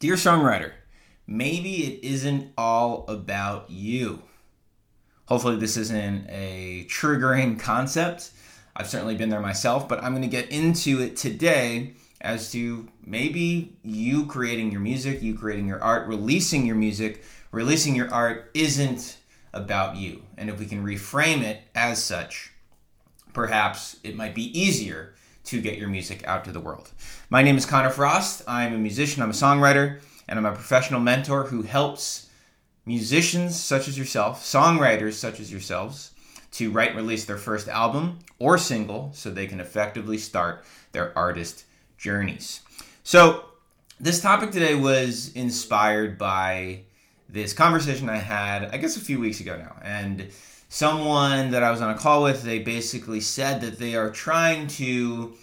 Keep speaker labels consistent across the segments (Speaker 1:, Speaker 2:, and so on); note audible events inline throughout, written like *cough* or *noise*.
Speaker 1: Dear songwriter, maybe it isn't all about you. Hopefully, this isn't a triggering concept. I've certainly been there myself, but I'm going to get into it today as to maybe you creating your music, you creating your art, releasing your music, releasing your art isn't about you. And if we can reframe it as such, perhaps it might be easier to get your music out to the world. My name is Connor Frost. I'm a musician, I'm a songwriter, and I'm a professional mentor who helps musicians such as yourself, songwriters such as yourselves, to write and release their first album or single so they can effectively start their artist journeys. So, this topic today was inspired by this conversation I had, I guess, a few weeks ago now. And someone that I was on a call with, they basically said that they are trying to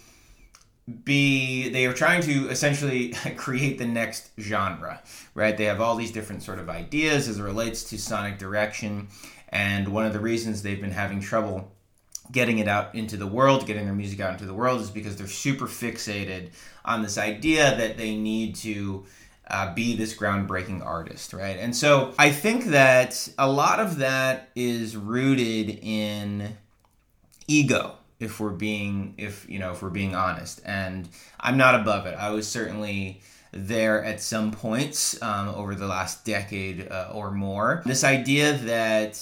Speaker 1: be they are trying to essentially *laughs* create the next genre right? They have all these different sort of ideas as it relates to sonic direction. And one of the reasons they've been having trouble getting it out into the world getting their music out into the world is because they're super fixated on this idea that they need to uh, be this groundbreaking artist, right? And so I think that a lot of that is rooted in ego, if we're being, if you know, if we're being honest. And I'm not above it. I was certainly there at some points um, over the last decade uh, or more. This idea that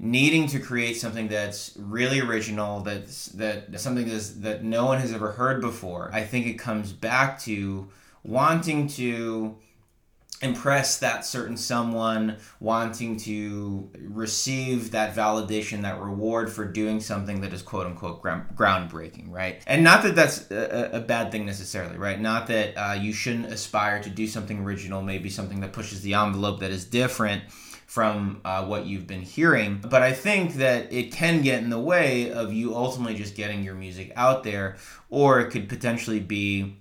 Speaker 1: needing to create something that's really original that's that something that's, that no one has ever heard before i think it comes back to wanting to impress that certain someone, wanting to receive that validation, that reward for doing something that is quote unquote groundbreaking, right? And not that that's a, a bad thing necessarily, right? Not that uh, you shouldn't aspire to do something original, maybe something that pushes the envelope that is different from uh, what you've been hearing. But I think that it can get in the way of you ultimately just getting your music out there, or it could potentially be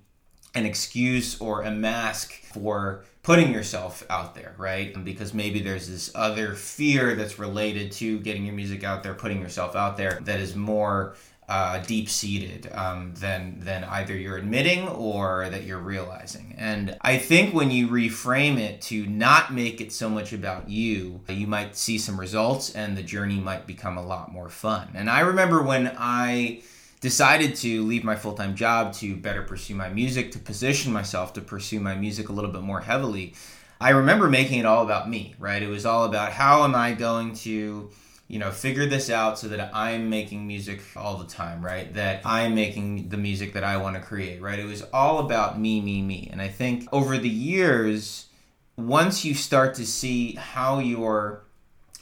Speaker 1: an excuse or a mask for putting yourself out there, right? Because maybe there's this other fear that's related to getting your music out there, putting yourself out there that is more uh, deep seated um, than than either you're admitting or that you're realizing. And I think when you reframe it to not make it so much about you, you might see some results, and the journey might become a lot more fun. And I remember when I decided to leave my full time job to better pursue my music, to position myself to pursue my music a little bit more heavily, I remember making it all about me, right? It was all about how am I going to, you know, figure this out so that I'm making music all the time, right? That I'm making the music that I want to create, right? It was all about me, me, me. And I think over the years, once you start to see how your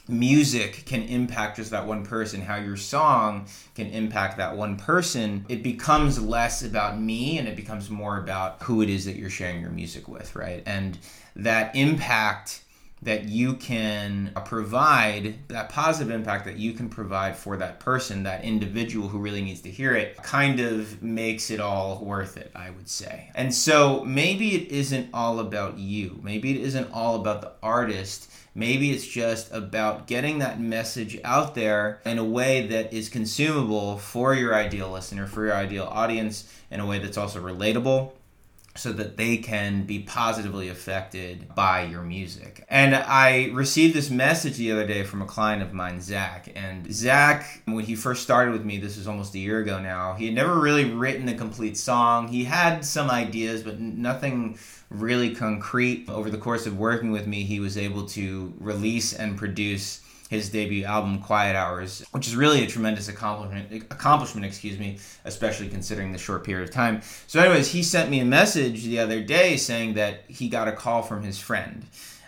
Speaker 1: music can impact just that one person, how your song can impact that one person, it becomes less about me and it becomes more about who it is that you're sharing your music with, right? And that impact that you can provide, that positive impact that you can provide for that person, that individual who really needs to hear it, kind of makes it all worth it, I would say. And so maybe it isn't all about you. Maybe it isn't all about the artist Maybe it's just about getting that message out there in a way that is consumable for your ideal listener, for your ideal audience, in a way that's also relatable so that they can be positively affected by your music. And I received this message the other day from a client of mine, Zach. And Zach, when he first started with me, this was almost a year ago now, he had never really written a complete song. He had some ideas, but nothing really concrete. Over the course of working with me, he was able to release and produce his debut album quiet hours which is really a tremendous accomplishment accomplishment excuse me especially considering the short period of time so anyways he sent me a message the other day saying that he got a call from his friend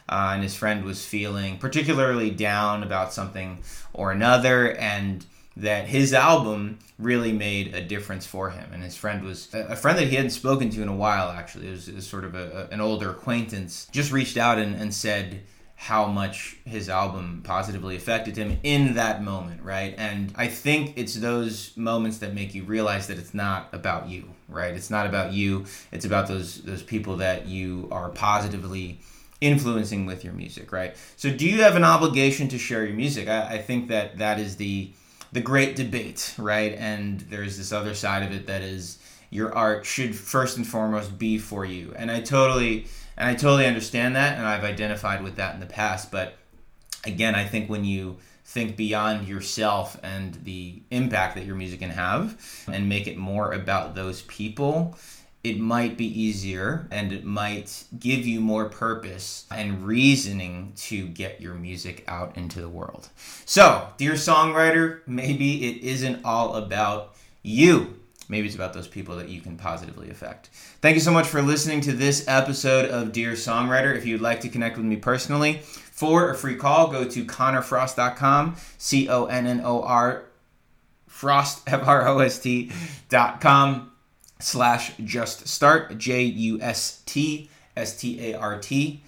Speaker 1: uh, and his friend was feeling particularly down about something or another and that his album really made a difference for him. And his friend was a friend that he hadn't spoken to in a while, actually. It was, it was sort of a, a, an older acquaintance. Just reached out and, and said how much his album positively affected him in that moment, right? And I think it's those moments that make you realize that it's not about you, right? It's not about you. It's about those those people that you are positively influencing with your music, right? So, do you have an obligation to share your music? I, I think that that is the the great debate, right? And there's this other side of it that is your art should first and foremost be for you. And I totally And I totally understand that, and I've identified with that in the past. But again, I think when you think beyond yourself and the impact that your music can have and make it more about those people, it might be easier and it might give you more purpose and reasoning to get your music out into the world. So, dear songwriter, maybe it isn't all about you. Maybe it's about those people that you can positively affect. Thank you so much for listening to this episode of Dear Songwriter. If you'd like to connect with me personally for a free call, go to connorfrost.com, C O N N O R Frost, F R O S T.com slash just start J U S T S T A R T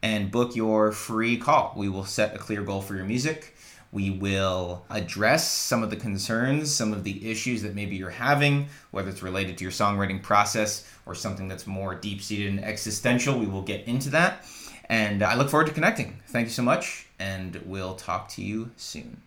Speaker 1: and book your free call. We will set a clear goal for your music. We will address some of the concerns, some of the issues that maybe you're having, whether it's related to your songwriting process or something that's more deep seated and existential. We will get into that. And I look forward to connecting. Thank you so much, and we'll talk to you soon.